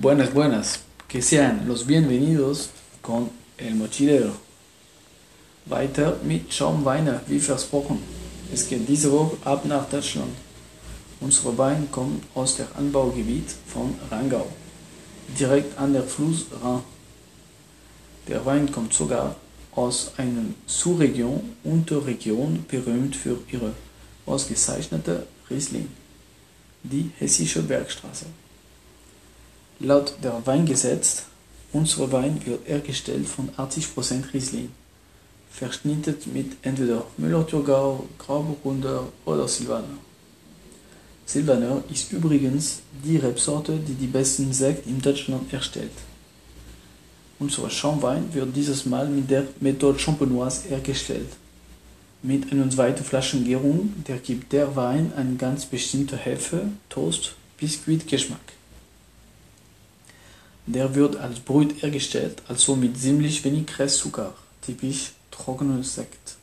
Buenas, buenas. Que sean los bienvenidos con El Mochilero. Weiter mit Schaumweine, wie versprochen. Es geht diese Woche ab nach Deutschland. Unsere Weine kommen aus dem Anbaugebiet von Rangau, direkt an der Fluss Rhin. Der Wein kommt sogar aus einer Surregion, Unterregion, berühmt für ihre ausgezeichnete Riesling, die Hessische Bergstraße. Laut der Weingesetz, unser Wein wird hergestellt von 80% Riesling, verschnitten mit entweder Müller-Thurgau, Grauburgunder oder Silvaner. Silvaner ist übrigens die Rebsorte, die die besten Sekt in Deutschland erstellt. Unser Schaumwein wird dieses Mal mit der Methode Champenoise hergestellt. Mit einer zweiten Flaschengärung, der gibt der Wein einen ganz bestimmten Hefe, Toast, Biskuit-Geschmack. Der wird als Brut hergestellt, also mit ziemlich wenig Restzucker, typisch trockener Sekt.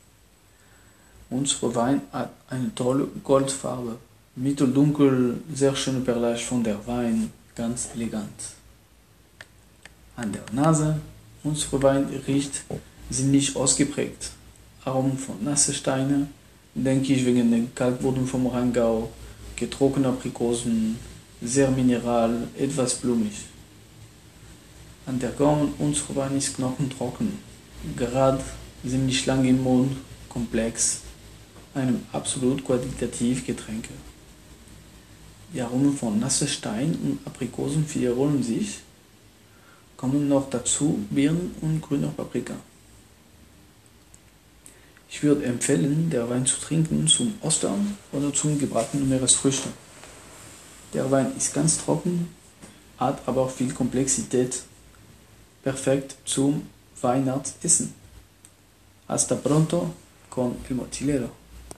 Unser Wein hat eine tolle Goldfarbe, mitteldunkel, sehr schöne Perlage von der Wein, ganz elegant. An der Nase, unser Wein riecht ziemlich ausgeprägt. Aromen von nasse Steine, denke ich wegen dem Kalkboden vom Rangau, getrocknete Aprikosen, sehr mineral, etwas blumig. An der Gaumen unser Wein ist knochentrocken, gerade ziemlich lang im Mund, komplex, einem absolut qualitativ Getränke. Die Aromen von nasse Stein und Aprikosen wiederholen sich, kommen noch dazu Birnen und grüne Paprika. Ich würde empfehlen, der Wein zu trinken zum Ostern oder zum gebratenen Meeresfrüchte. Der Wein ist ganz trocken, hat aber viel Komplexität perfekt zum Weihnachtsessen. Hasta pronto con el mochilero.